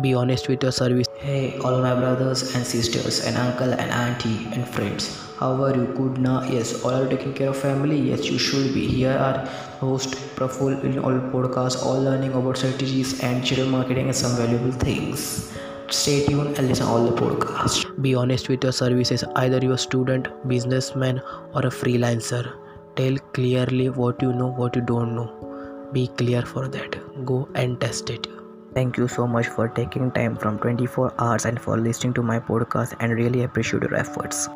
Be honest with your service. Hey, all my brothers and sisters, and uncle and auntie and friends. How are you? Good now? Yes. All are taking care of family? Yes, you should be. Here are host Praful in all podcasts, all learning about strategies and digital marketing and some valuable things. Stay tuned and listen all the podcasts. Be honest with your services. Either you're a student, businessman, or a freelancer. Tell clearly what you know, what you don't know. Be clear for that. Go and test it. Thank you so much for taking time from 24 hours and for listening to my podcast and really appreciate your efforts.